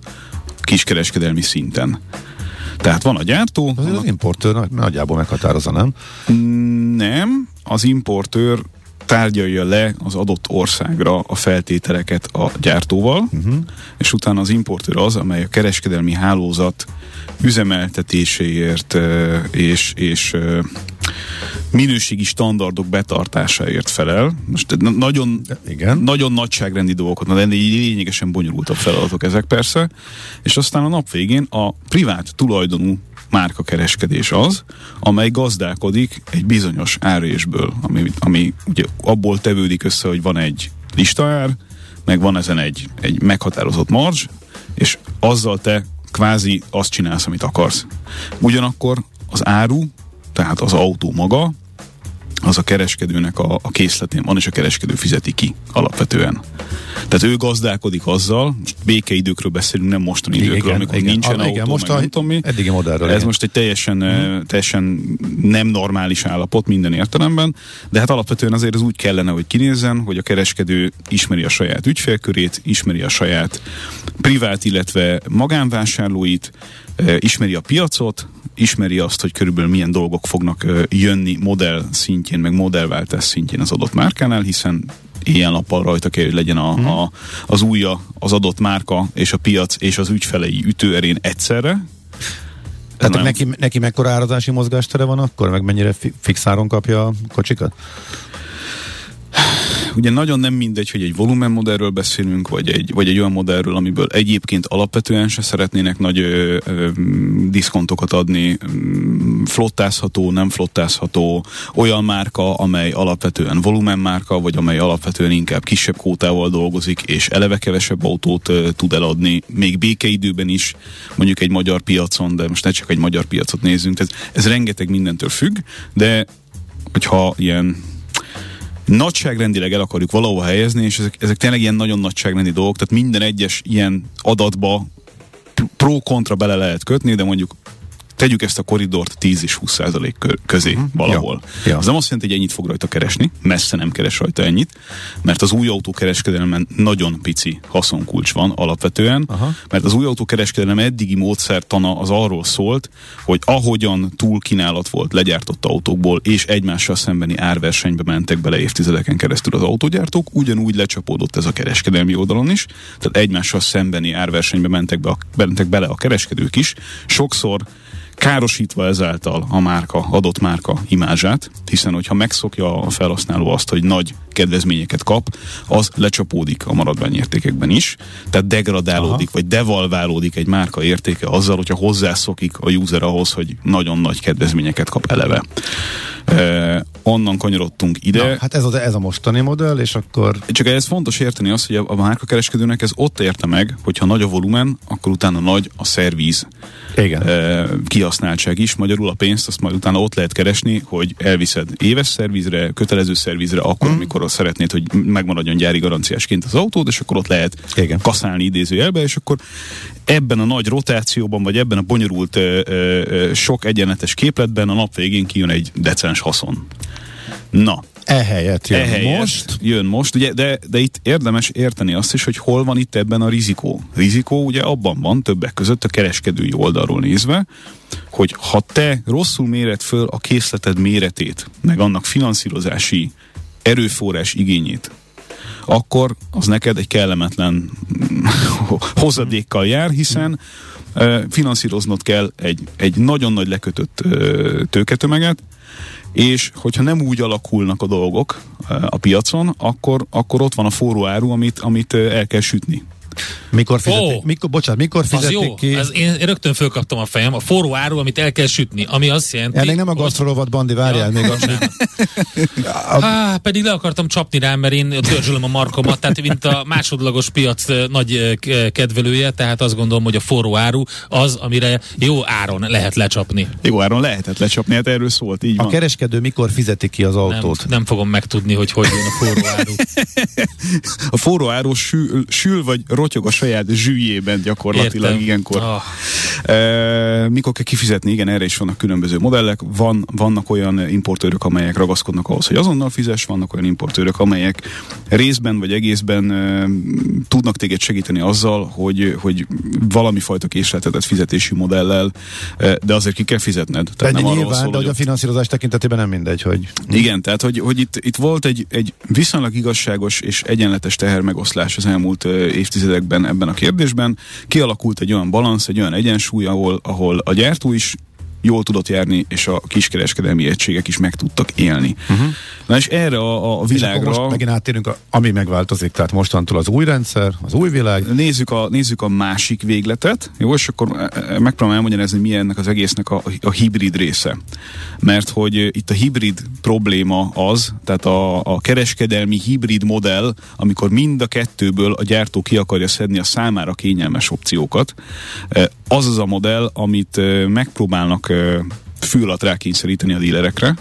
kiskereskedelmi szinten. Tehát van a gyártó, Az, az importőr nagy- nagyjából meghatározza, nem? nem, az importőr tárgyalja le az adott országra a feltételeket a gyártóval, uh-huh. és utána az importőr az, amely a kereskedelmi hálózat üzemeltetéséért és, és minőségi standardok betartásáért felel. Most na- nagyon, Igen. nagyon nagyságrendi dolgokat, de lényegesen bonyolultabb feladatok ezek persze, és aztán a nap végén a privát tulajdonú márkakereskedés az, amely gazdálkodik egy bizonyos árésből, ami, ami ugye abból tevődik össze, hogy van egy listaár, meg van ezen egy, egy meghatározott marzs, és azzal te kvázi azt csinálsz, amit akarsz. Ugyanakkor az áru, tehát az autó maga, az a kereskedőnek a, a készletén van, és a kereskedő fizeti ki alapvetően. Tehát ő gazdálkodik azzal, most békeidőkről beszélünk, nem mostani Igen, időkről, amikor igen. nincsen Ah, autó, igen, most a nem tudom mi. eddigi modellről, Ez igen. most egy teljesen, mm. teljesen nem normális állapot minden értelemben, de hát alapvetően azért az úgy kellene, hogy kinézzen, hogy a kereskedő ismeri a saját ügyfélkörét, ismeri a saját privát, illetve magánvásárlóit, eh, ismeri a piacot, ismeri azt, hogy körülbelül milyen dolgok fognak jönni modell szintjén, meg modellváltás szintjén az adott márkánál, hiszen ilyen nappal rajta kell, hogy legyen a, a, az újja, az adott márka és a piac és az ügyfelei ütőerén egyszerre. Tehát nagyon- neki, neki mekkora árazási mozgástere van akkor, meg mennyire fi- fix áron kapja a kocsikat? Ugye nagyon nem mindegy, hogy egy volumen modellről beszélünk, vagy egy, vagy egy olyan modellről, amiből egyébként alapvetően se szeretnének nagy ö, ö, diszkontokat adni, flottázható, nem flottázható, olyan márka, amely alapvetően volumen márka, vagy amely alapvetően inkább kisebb kótával dolgozik, és eleve kevesebb autót ö, tud eladni, még békeidőben is, mondjuk egy magyar piacon, de most ne csak egy magyar piacot nézzünk, ez, ez rengeteg mindentől függ, de hogyha ilyen nagyságrendileg el akarjuk valahol helyezni, és ezek, ezek tényleg ilyen nagyon nagyságrendi dolgok, tehát minden egyes ilyen adatba pr- pro-kontra bele lehet kötni, de mondjuk tegyük ezt a koridort 10 és 20 százalék kö- közé uh-huh. valahol. Ja. Ja. Ez nem azt jelenti, hogy ennyit fog rajta keresni, messze nem keres rajta ennyit, mert az új autókereskedelemben nagyon pici haszonkulcs van alapvetően, Aha. mert az új autókereskedelem eddigi módszertana az arról szólt, hogy ahogyan túl kínálat volt legyártott autókból, és egymással szembeni árversenybe mentek bele évtizedeken keresztül az autógyártók, ugyanúgy lecsapódott ez a kereskedelmi oldalon is, tehát egymással szembeni árversenybe mentek, be a, mentek bele a kereskedők is, sokszor károsítva ezáltal a márka, adott márka imázsát, hiszen hogyha megszokja a felhasználó azt, hogy nagy kedvezményeket kap, az lecsapódik a maradványértékekben is, tehát degradálódik, Aha. vagy devalválódik egy márka értéke azzal, hogyha hozzászokik a user ahhoz, hogy nagyon nagy kedvezményeket kap eleve. E, onnan kanyarodtunk ide. Na, hát ez a, ez a mostani modell, és akkor... Csak ez fontos érteni azt, hogy a, a márkakereskedőnek ez ott érte meg, hogyha nagy a volumen, akkor utána nagy a szervíz Igen. e, kihasználtság is. Magyarul a pénzt azt majd utána ott lehet keresni, hogy elviszed éves szervízre, kötelező szervízre, akkor, mm. amikor szeretnéd, hogy megmaradjon gyári garanciásként az autód, és akkor ott lehet Igen. kaszálni idézőjelbe, és akkor ebben a nagy rotációban, vagy ebben a bonyolult ö, ö, sok egyenletes képletben a nap végén kijön egy decens haszon. Na, Ehelyett jön ehelyett most. jön most, ugye, de, de itt érdemes érteni azt is, hogy hol van itt ebben a rizikó. Rizikó ugye abban van, többek között a kereskedői oldalról nézve, hogy ha te rosszul méred föl a készleted méretét, meg annak finanszírozási erőforrás igényét, akkor az neked egy kellemetlen *laughs* hozadékkal jár, hiszen finanszíroznod kell egy, egy nagyon nagy lekötött tőketömeget, és hogyha nem úgy alakulnak a dolgok uh, a piacon, akkor, akkor ott van a forró áru, amit, amit uh, el kell sütni. Mikor fizették, Ó. mikor, bocsánat, mikor Az fizették jó, ki? ez én rögtön fölkaptam a fejem, a forró áru, amit el kell sütni, ami azt jelenti... Ennek nem a gasztrolovat bandi, várjál Ja, még. A, bocsánat. a, Há, pedig le akartam csapni rám, mert én törzsölöm a markomat, tehát mint a másodlagos piac nagy kedvelője, tehát azt gondolom, hogy a forró áru az, amire jó áron lehet lecsapni. Jó áron lehetett lecsapni, hát erről szólt, így a van. kereskedő mikor fizeti ki az Nem, autót? nem fogom megtudni, hogy hogy jön a forró áru. *laughs* A forró áru sül, sül vagy rotyog a saját zsűjében gyakorlatilag, Értem. ilyenkor. Ah. E, mikor kell kifizetni? Igen, erre is vannak különböző modellek. Van, vannak olyan importőrök, amelyek ragaszkodnak ahhoz, hogy azonnal fizes, vannak olyan importőrök, amelyek részben vagy egészben e, tudnak téged segíteni azzal, hogy, hogy valami fajta késletetett fizetési modellel, e, de azért ki kell fizetned. Tehát nem nyilván, szól, de hogy a finanszírozás tekintetében nem mindegy, hogy... igen, tehát hogy, hogy itt, itt volt egy, egy viszonylag igazságos és egyenletes tehermegoszlás az elmúlt ö, ebben a kérdésben. Kialakult egy olyan balansz, egy olyan egyensúly, ahol, ahol a gyártó is jól tudott járni, és a kiskereskedelmi egységek is meg tudtak élni. Uh-huh. Na és erre a, a világra... most megint áttérünk, a, ami megváltozik, tehát mostantól az új rendszer, az új világ. Nézzük a, nézzük a másik végletet, jó, és akkor e, e, megpróbálom elmagyarázni, mi ennek az egésznek a, a hibrid része. Mert hogy e, itt a hibrid probléma az, tehát a, a kereskedelmi hibrid modell, amikor mind a kettőből a gyártó ki akarja szedni a számára kényelmes opciókat, az az a modell, amit megpróbálnak fül alatt rákényszeríteni a dílerekre,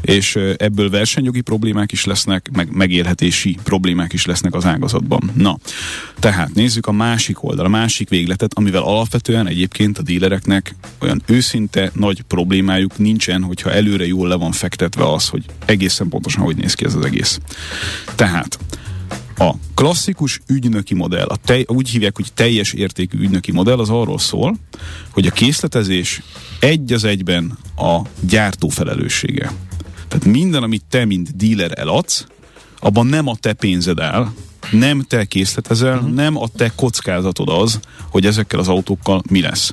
és ebből versenyjogi problémák is lesznek, meg megélhetési problémák is lesznek az ágazatban. Na, tehát nézzük a másik oldal, a másik végletet, amivel alapvetően egyébként a dílereknek olyan őszinte nagy problémájuk nincsen, hogyha előre jól le van fektetve az, hogy egészen pontosan hogy néz ki ez az egész. Tehát a klasszikus ügynöki modell, a tej, úgy hívják, hogy teljes értékű ügynöki modell, az arról szól, hogy a készletezés egy az egyben a gyártó felelőssége. Tehát minden, amit te, mint dealer eladsz, abban nem a te pénzed áll, nem te készletezel, uh-huh. nem a te kockázatod az, hogy ezekkel az autókkal mi lesz.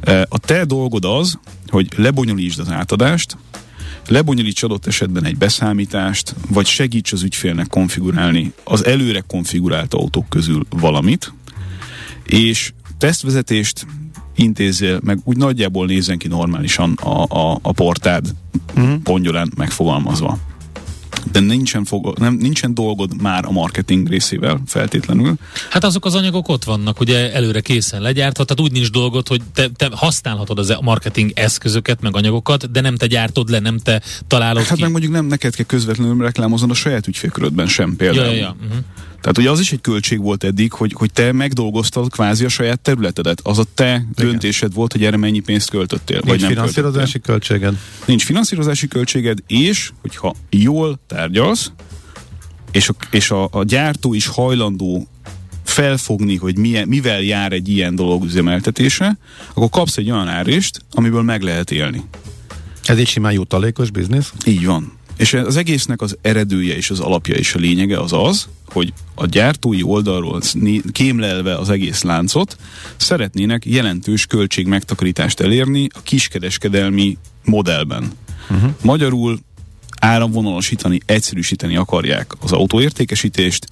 E, A te dolgod az, hogy lebonyolítsd az átadást, lebonyolíts adott esetben egy beszámítást, vagy segíts az ügyfélnek konfigurálni az előre konfigurált autók közül valamit, és tesztvezetést intézzél, meg úgy nagyjából nézzen ki normálisan a, a, a portád uh-huh. pongyolán megfogalmazva. De nincsen, fog, nem, nincsen dolgod már a marketing részével feltétlenül. Hát azok az anyagok ott vannak, ugye előre készen legyártva, tehát úgy nincs dolgod, hogy te, te használhatod az a marketing eszközöket, meg anyagokat, de nem te gyártod le, nem te találod Hát ki. meg mondjuk nem neked kell közvetlenül reklámoznod a saját ügyfélkörödben sem ja, például. ja, ja. Uh-huh. Tehát ugye az is egy költség volt eddig, hogy, hogy te megdolgoztad kvázi a saját területedet. Az a te Igen. döntésed volt, hogy erre mennyi pénzt költöttél, vagy Nincs nem finanszírozási költöttél. költséged. Nincs finanszírozási költséged, és hogyha jól tárgyalsz, és a, és a, a gyártó is hajlandó felfogni, hogy milyen, mivel jár egy ilyen dolog üzemeltetése, akkor kapsz egy olyan árést, amiből meg lehet élni. Ez egy simán jutalékos biznisz. Így van. És az egésznek az eredője és az alapja és a lényege az az, hogy a gyártói oldalról kémlelve az egész láncot szeretnének jelentős költség megtakarítást elérni a kiskereskedelmi modellben. Uh-huh. Magyarul áramvonalasítani, egyszerűsíteni akarják az autóértékesítést,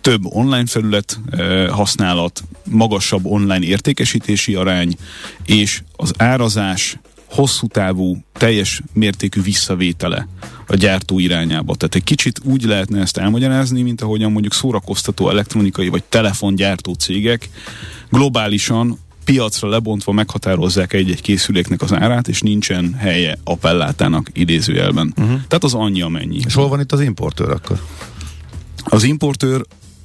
több online felület e, használat, magasabb online értékesítési arány, és az árazás hosszú távú, teljes mértékű visszavétele a gyártó irányába. Tehát egy kicsit úgy lehetne ezt elmagyarázni, mint ahogyan mondjuk szórakoztató elektronikai vagy telefongyártó cégek globálisan piacra lebontva meghatározzák egy-egy készüléknek az árát, és nincsen helye appellátának idézőjelben. Uh-huh. Tehát az annyi amennyi. És hol van itt az importőr akkor? Az importőr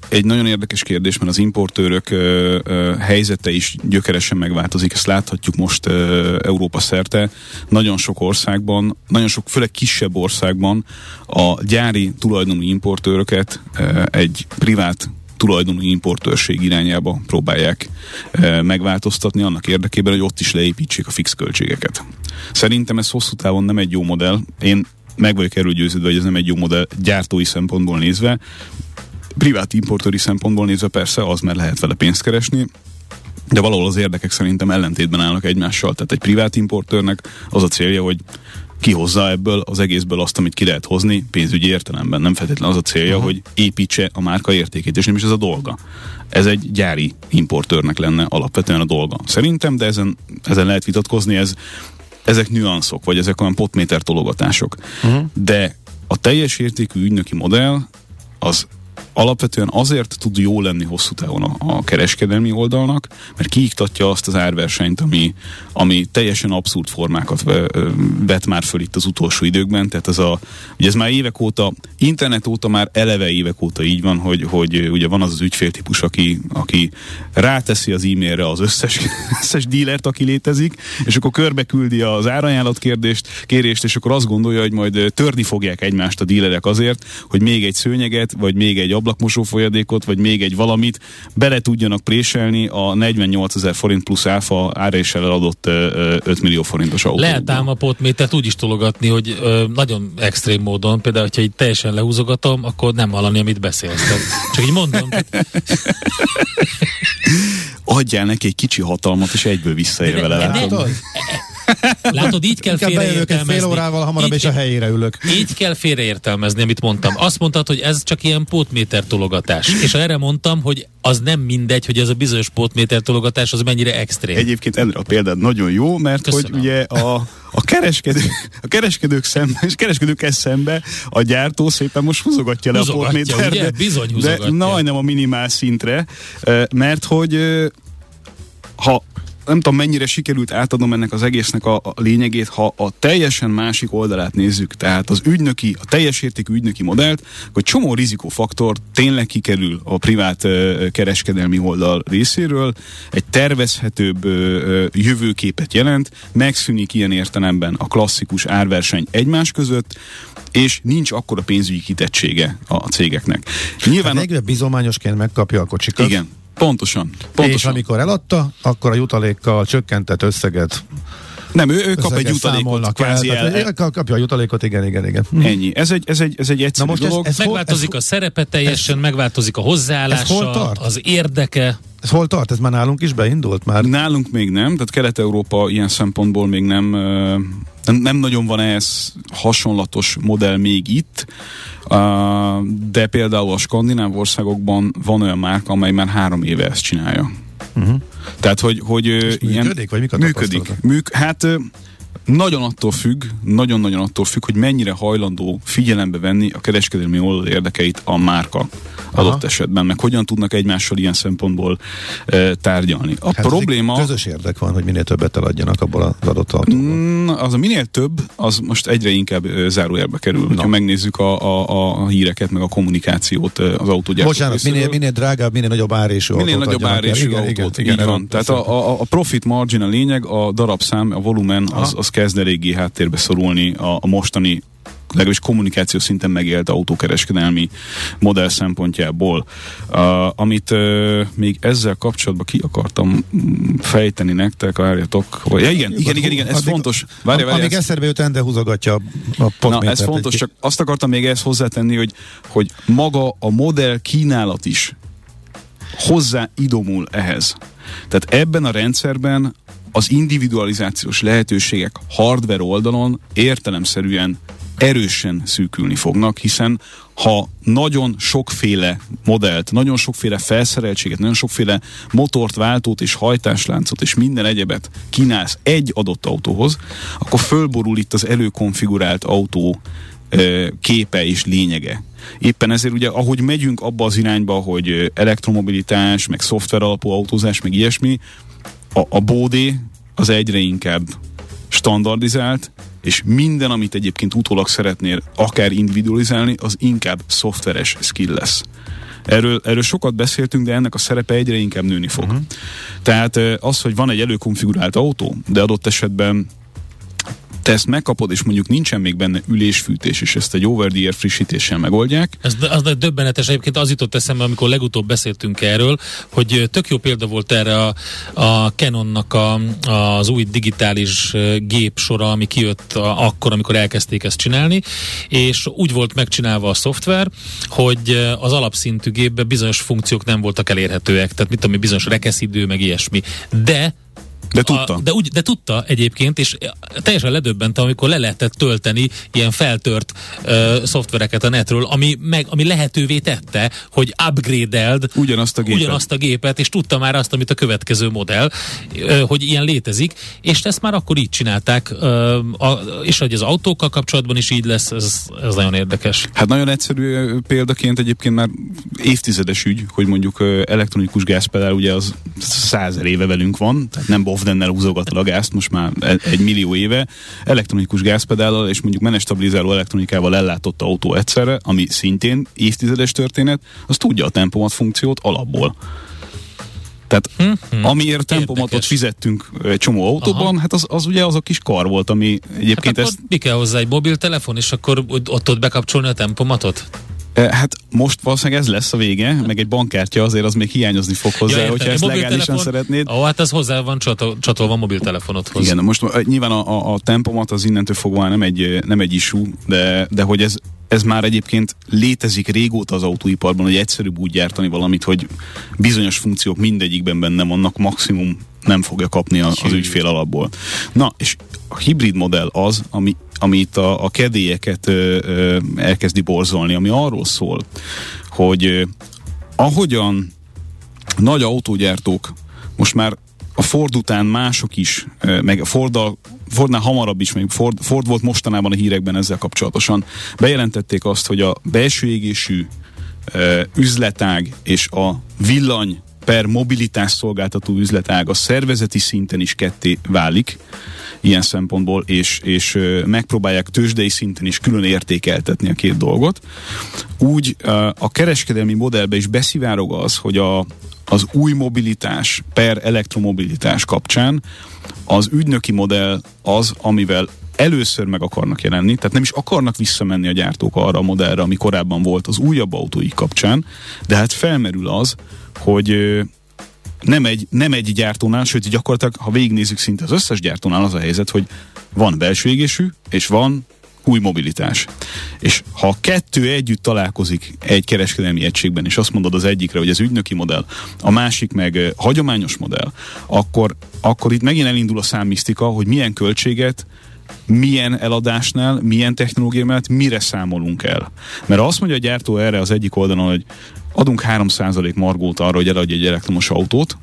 egy nagyon érdekes kérdés, mert az importőrök ö, ö, helyzete is gyökeresen megváltozik. Ezt láthatjuk most ö, Európa szerte. Nagyon sok országban, nagyon sok, főleg kisebb országban a gyári tulajdonú importőröket ö, egy privát tulajdonú importőrség irányába próbálják e, megváltoztatni annak érdekében, hogy ott is leépítsék a fix költségeket. Szerintem ez hosszú távon nem egy jó modell. Én meg vagyok erről győződve, hogy ez nem egy jó modell gyártói szempontból nézve. Privát importőri szempontból nézve persze az, mert lehet vele pénzt keresni, de valahol az érdekek szerintem ellentétben állnak egymással. Tehát egy privát importőrnek az a célja, hogy kihozza ebből az egészből azt, amit ki lehet hozni pénzügyi értelemben. Nem feltétlenül az a célja, uh-huh. hogy építse a márka értékét, és nem is ez a dolga. Ez egy gyári importőrnek lenne alapvetően a dolga. Szerintem, de ezen, ezen lehet vitatkozni, ez, ezek nüanszok, vagy ezek olyan potméter tologatások. Uh-huh. De a teljes értékű ügynöki modell az alapvetően azért tud jó lenni hosszú távon a, a kereskedelmi oldalnak, mert kiiktatja azt az árversenyt, ami, ami teljesen abszurd formákat vet már föl itt az utolsó időkben. Tehát ez a, ugye ez már évek óta, internet óta már eleve évek óta így van, hogy, hogy ugye van az az ügyféltípus, aki, aki ráteszi az e-mailre az összes, *laughs* összes dílert, aki létezik, és akkor körbe küldi az árajánlat kérdést, kérést, és akkor azt gondolja, hogy majd törni fogják egymást a dílerek azért, hogy még egy szőnyeget, vagy még egy ablakmosó folyadékot, vagy még egy valamit bele tudjanak préselni a 48 ezer forint plusz áfa ára is eladott 5 millió forintos autóba. Lehet ám a potmétet úgy is tologatni, hogy ö, nagyon extrém módon, például, hogyha így teljesen lehúzogatom, akkor nem hallani, amit beszélsz. Csak így mondom. Adjál neki egy kicsi hatalmat, és egyből visszaér vele. Látod, így kell félreértelmezni. fél órával hamarabb, így és kell, a helyére ülök. Így kell félreértelmezni, amit mondtam. Azt mondtad, hogy ez csak ilyen pótméter tologatás. És erre mondtam, hogy az nem mindegy, hogy ez a bizonyos pótméter tologatás az mennyire extrém. Egyébként Endre, a példád nagyon jó, mert Köszönöm. hogy ugye a, a, kereskedő, a kereskedők szembe, és kereskedők szembe a gyártó szépen most húzogatja le húzogatja, a pótméter, ugye? Bizony húzogatja. de majdnem a minimál szintre, mert hogy ha nem tudom mennyire sikerült átadnom ennek az egésznek a, a lényegét, ha a teljesen másik oldalát nézzük, tehát az ügynöki, a teljes értékű ügynöki modellt, hogy csomó rizikófaktor tényleg kikerül a privát ö, kereskedelmi oldal részéről, egy tervezhetőbb ö, jövőképet jelent, megszűnik ilyen értelemben a klasszikus árverseny egymás között, és nincs akkora pénzügyi kitettsége a cégeknek. Nyilván hát a... bizományosként megkapja a kocsikat. Igen, Pontosan, pontosan. És amikor eladta, akkor a jutalékkal csökkentett összeget nem, ő, ő kap egy jutalékot, kvázi el, el. Kapja a jutalékot, igen, igen, igen. Ennyi. Ez egy, ez egy, ez egy egyszerű Na most dolog. Ez, ez megváltozik hol, ez, a szerepe teljesen, ez, megváltozik a hozzáállása, az érdeke. Ez hol tart? Ez már nálunk is beindult már? Nálunk még nem, tehát Kelet-Európa ilyen szempontból még nem, nem, nem nagyon van ehhez hasonlatos modell még itt, de például a skandináv országokban van olyan márka, amely már három éve ezt csinálja. Uh-huh. Tehát, hogy, hogy ilyen, működik, vagy mik a működik. Műk, hát nagyon attól függ, nagyon-nagyon attól függ, hogy mennyire hajlandó figyelembe venni a kereskedelmi oldal érdekeit a márka adott Aha. esetben, meg hogyan tudnak egymással ilyen szempontból e, tárgyalni. A hát probléma... Közös érdek van, hogy minél többet eladjanak abból az adott autóból. Mm, az a minél több, az most egyre inkább e, zárójelbe kerül. Ha megnézzük a, a, a híreket, meg a kommunikációt az autógyártók Bocsánat, minél, minél drágább, minél nagyobb árésű Minél nagyobb árésű autót, igen, igen, így van. Tehát a, a, a profit margin a lényeg, a darabszám, a volumen, az, az kezd eléggé háttérbe szorulni a, a mostani legalábbis kommunikáció szinten megélt autókereskedelmi modell szempontjából. Uh, amit uh, még ezzel kapcsolatban ki akartam fejteni nektek, várjatok, hogy ja, igen, igen, igen, igen, ez addig, fontos. Várja, várja, amíg eszedbe jut, Ende húzogatja a Na, ez fontos, csak azt akartam még ezt hozzátenni, hogy, hogy maga a modell kínálat is hozzá idomul ehhez. Tehát ebben a rendszerben az individualizációs lehetőségek hardware oldalon értelemszerűen erősen szűkülni fognak, hiszen ha nagyon sokféle modellt, nagyon sokféle felszereltséget, nagyon sokféle motort, váltót és hajtásláncot és minden egyebet kínálsz egy adott autóhoz, akkor fölborul itt az előkonfigurált autó képe és lényege. Éppen ezért ugye, ahogy megyünk abba az irányba, hogy elektromobilitás, meg szoftver alapú autózás, meg ilyesmi, a, a bódé az egyre inkább standardizált, és minden, amit egyébként utólag szeretnél akár individualizálni, az inkább szoftveres skill lesz. Erről, erről sokat beszéltünk, de ennek a szerepe egyre inkább nőni fog. Uh-huh. Tehát az, hogy van egy előkonfigurált autó, de adott esetben te ezt megkapod, és mondjuk nincsen még benne ülésfűtés, és ezt egy over the air frissítéssel megoldják. Ez az döbbenetes, egyébként az jutott eszembe, amikor legutóbb beszéltünk erről, hogy tök jó példa volt erre a, a Canonnak a, az új digitális gép sora, ami kijött a, akkor, amikor elkezdték ezt csinálni, és úgy volt megcsinálva a szoftver, hogy az alapszintű gépben bizonyos funkciók nem voltak elérhetőek, tehát mit tudom, bizonyos rekeszidő, meg ilyesmi. De de tudta. A, de, úgy, de tudta egyébként, és teljesen ledöbbente, amikor le lehetett tölteni ilyen feltört uh, szoftvereket a netről, ami, meg, ami lehetővé tette, hogy upgrade-eld ugyanazt a, gépet. ugyanazt a gépet, és tudta már azt, amit a következő modell, uh, hogy ilyen létezik, és ezt már akkor így csinálták, uh, a, és hogy az autókkal kapcsolatban is így lesz, ez, ez nagyon érdekes. Hát nagyon egyszerű példaként egyébként már évtizedes ügy, hogy mondjuk elektronikus gázpedál, ugye az százer éve velünk van, tehát nem bov Hovdennel húzogatod a gázt most már egy millió éve, elektronikus gázpedállal és mondjuk menestabilizáló elektronikával ellátott autó egyszerre, ami szintén évtizedes történet, az tudja a tempomat funkciót alapból. Tehát hmm, amiért tempomatot Érdekes. fizettünk egy csomó autóban, Aha. hát az, az ugye az a kis kar volt, ami egyébként hát ezt... mi kell hozzá egy mobiltelefon, és akkor ott tudod bekapcsolni a tempomatot? Hát most valószínűleg ez lesz a vége, meg egy bankkártya azért az még hiányozni fog hozzá, ja, hogyha ezt legálisan szeretnéd. Ó, hát ez hozzá van csatol, csatolva a mobiltelefonodhoz. Igen, most nyilván a, a, a tempomat az innentől fogva nem egy, nem egy issue, de, de hogy ez, ez már egyébként létezik régóta az autóiparban, hogy egyszerűbb úgy gyártani valamit, hogy bizonyos funkciók mindegyikben benne vannak, maximum nem fogja kapni a, az ügyfél alapból. Na, és a hibrid modell az, ami, ami itt a, a kedélyeket ö, ö, elkezdi borzolni, ami arról szól, hogy ö, ahogyan nagy autógyártók most már a Ford után mások is, meg a Forddal, Fordnál hamarabb is, még Ford, Ford volt mostanában a hírekben ezzel kapcsolatosan, bejelentették azt, hogy a belső égésű üzletág és a villany per mobilitás szolgáltató üzletág a szervezeti szinten is ketté válik ilyen szempontból, és, és megpróbálják tőzsdei szinten is külön értékeltetni a két dolgot. Úgy a kereskedelmi modellbe is beszivárog az, hogy a, az új mobilitás per elektromobilitás kapcsán az ügynöki modell az, amivel először meg akarnak jelenni, tehát nem is akarnak visszamenni a gyártók arra a modellre, ami korábban volt az újabb autóik kapcsán, de hát felmerül az, hogy nem egy, nem egy gyártónál, sőt gyakorlatilag, ha végignézzük szinte az összes gyártónál az a helyzet, hogy van belső égésű, és van új mobilitás. És ha a kettő együtt találkozik egy kereskedelmi egységben, és azt mondod az egyikre, hogy ez ügynöki modell, a másik meg hagyományos modell, akkor, akkor itt megint elindul a számmisztika, hogy milyen költséget milyen eladásnál, milyen technológia mellett mire számolunk el. Mert azt mondja a gyártó erre az egyik oldalon, hogy adunk 3% margót arra, hogy eladj egy elektromos autót,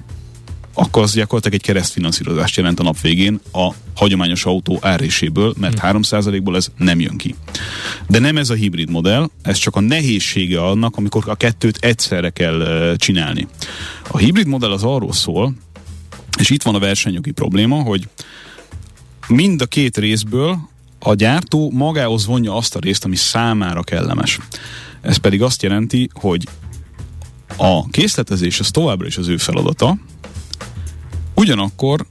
akkor az gyakorlatilag egy keresztfinanszírozást jelent a nap végén a hagyományos autó áréséből, mert 3%-ból hm. ez nem jön ki. De nem ez a hibrid modell, ez csak a nehézsége annak, amikor a kettőt egyszerre kell csinálni. A hibrid modell az arról szól, és itt van a versenyjogi probléma, hogy mind a két részből a gyártó magához vonja azt a részt, ami számára kellemes. Ez pedig azt jelenti, hogy a készletezés az továbbra is az ő feladata, ugyanakkor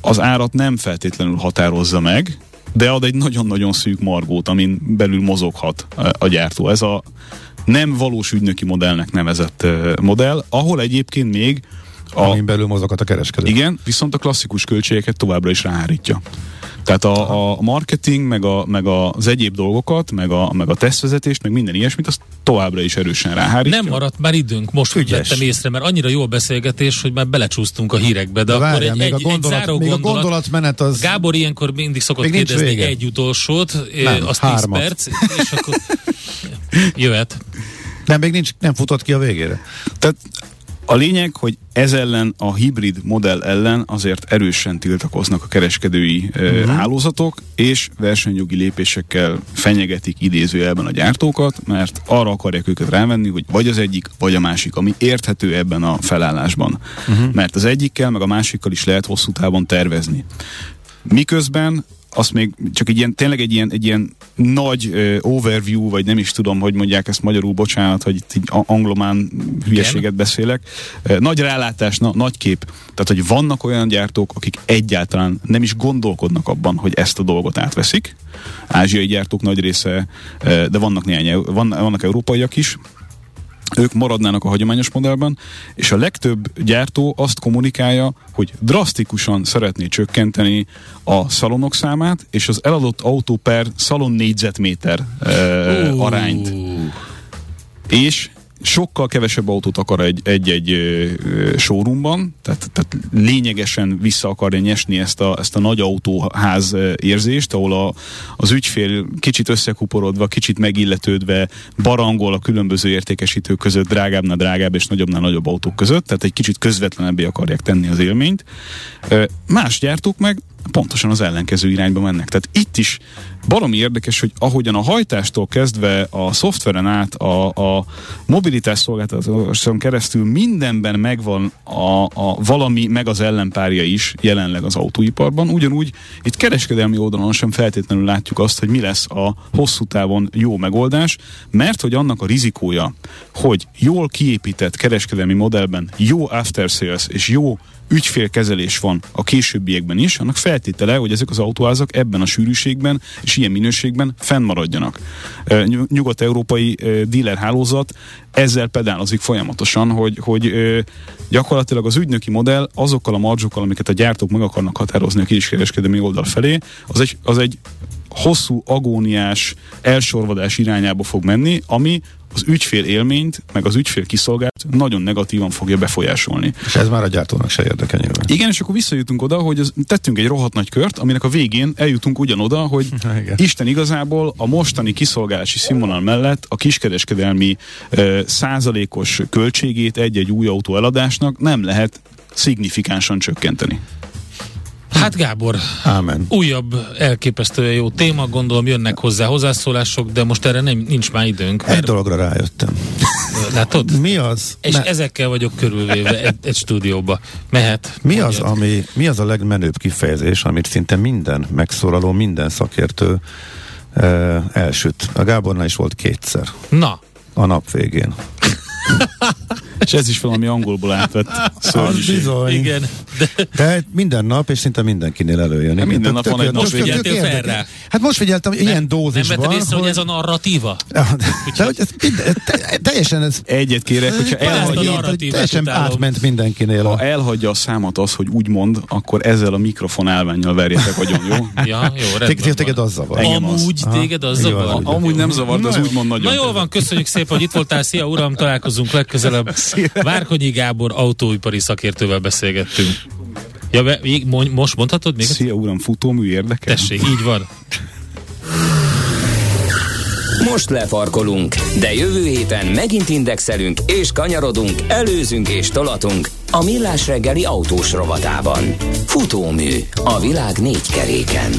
az árat nem feltétlenül határozza meg, de ad egy nagyon-nagyon szűk margót, amin belül mozoghat a gyártó. Ez a nem valós ügynöki modellnek nevezett modell, ahol egyébként még a, Amin belül mozoghat a kereskedő. Igen, viszont a klasszikus költségeket továbbra is ráhárítja. Tehát a, a marketing, meg, a, meg az egyéb dolgokat, meg a, meg a tesztvezetést, meg minden ilyesmit, azt továbbra is erősen ráhárítja. Nem maradt már időnk, most Ügyes. vettem észre, mert annyira jó a beszélgetés, hogy már belecsúsztunk a hírekbe, de, De akkor várjál, egy, még, egy, a gondolat, egy záró még a gondolat. gondolatmenet az... Gábor ilyenkor mindig szokott Még kérdezni vége. egy utolsót, Nem, az 10 hármat. perc, és akkor *laughs* jöhet. Nem, még nincs, nem futott ki a végére. Tehát a lényeg, hogy ez ellen, a hibrid modell ellen azért erősen tiltakoznak a kereskedői uh-huh. hálózatok, és versenyjogi lépésekkel fenyegetik idézőjelben a gyártókat, mert arra akarják őket rávenni, hogy vagy az egyik, vagy a másik, ami érthető ebben a felállásban. Uh-huh. Mert az egyikkel, meg a másikkal is lehet hosszú távon tervezni. Miközben azt még csak egy ilyen, tényleg egy ilyen, egy ilyen nagy uh, overview, vagy nem is tudom, hogy mondják ezt magyarul, bocsánat, hogy itt így anglomán hülyeséget beszélek. Uh, nagy rálátás, na, nagy kép. Tehát, hogy vannak olyan gyártók, akik egyáltalán nem is gondolkodnak abban, hogy ezt a dolgot átveszik. Ázsiai gyártók nagy része, uh, de vannak néhány, van, vannak európaiak is, ők maradnának a hagyományos modellben, és a legtöbb gyártó azt kommunikálja, hogy drasztikusan szeretné csökkenteni a szalonok számát, és az eladott autó per szalon négyzetméter uh, arányt. És sokkal kevesebb autót akar egy- egy-egy showroomban, tehát, tehát lényegesen vissza akarja nyesni ezt a, ezt a nagy autóház érzést, ahol a, az ügyfél kicsit összekuporodva, kicsit megilletődve barangol a különböző értékesítők között, drágábbnál drágább és nagyobbnál nagyobb autók között, tehát egy kicsit közvetlenebbé akarják tenni az élményt. Más gyártók meg pontosan az ellenkező irányba mennek. Tehát itt is baromi érdekes, hogy ahogyan a hajtástól kezdve a szoftveren át a, a mobilitás szolgáltatáson keresztül mindenben megvan a, a valami, meg az ellenpárja is jelenleg az autóiparban. Ugyanúgy itt kereskedelmi oldalon sem feltétlenül látjuk azt, hogy mi lesz a hosszú távon jó megoldás, mert hogy annak a rizikója, hogy jól kiépített kereskedelmi modellben jó after sales és jó ügyfélkezelés van a későbbiekben is, annak feltétele, hogy ezek az autóházak ebben a sűrűségben és ilyen minőségben fennmaradjanak. Nyugat-európai ö, dealer hálózat ezzel pedálozik folyamatosan, hogy, hogy gyakorlatilag az ügynöki modell azokkal a marzsokkal, amiket a gyártók meg akarnak határozni a kiskereskedelmi oldal felé, az egy, az egy hosszú agóniás elsorvadás irányába fog menni, ami az ügyfél élményt, meg az ügyfél kiszolgált nagyon negatívan fogja befolyásolni. És ez már a gyártónak se érdekel nyilván. Igen, és akkor visszajutunk oda, hogy az, tettünk egy rohadt nagy kört, aminek a végén eljutunk ugyanoda, hogy *laughs* Igen. Isten igazából a mostani kiszolgálási színvonal mellett a kiskereskedelmi ö, százalékos költségét egy-egy új autó eladásnak nem lehet szignifikánsan csökkenteni. Hát Gábor, Ámen. újabb elképesztően jó téma, gondolom jönnek hozzá hozzászólások, de most erre nem, nincs már időnk. Egy Mert, dologra rájöttem. látod? Mi az? És ne- ezekkel vagyok körülvéve egy, egy stúdióba. Mehet. Mi az, mondjad. ami, mi az a legmenőbb kifejezés, amit szinte minden megszólaló, minden szakértő uh, elsüt? A Gábornál is volt kétszer Na, a nap végén. És ez is valami angolból átvett szörnyűség. bizony. igen. De De minden nap, és szinte mindenkinél előjön. Igen, minden tök- nap van egy nap Figyeltél fel rá? Hát most figyeltem, hogy ilyen nem dózisban. vetted észre, hogy ez a narratíva? De, hogy ez minden, te, teljesen ez Egyet kérek, hogyha elhagyja, teljesen utálom. átment mindenkinél. ha A, elhagyja a számot az, hogy úgy mond, akkor ezzel a mikrofon állványjal verjetek agyon, jó? *laughs* Ja, jó, Téged, rendben téged az zavar. Amúgy téged az zavar. Amúgy nem zavar, de az úgymond nagyon. Na jól van, köszönjük szépen, hogy itt voltál. Szia uram, találkozunk legközelebb. Várkonyi Gábor autóipari szakértővel beszélgettünk. Ja, be, most mondhatod még? Szia uram, futómű érdekel? Tessék, így van. Most lefarkolunk, de jövő héten megint indexelünk és kanyarodunk, előzünk és tolatunk a Millás reggeli autós rovatában. Futómű a világ négy keréken.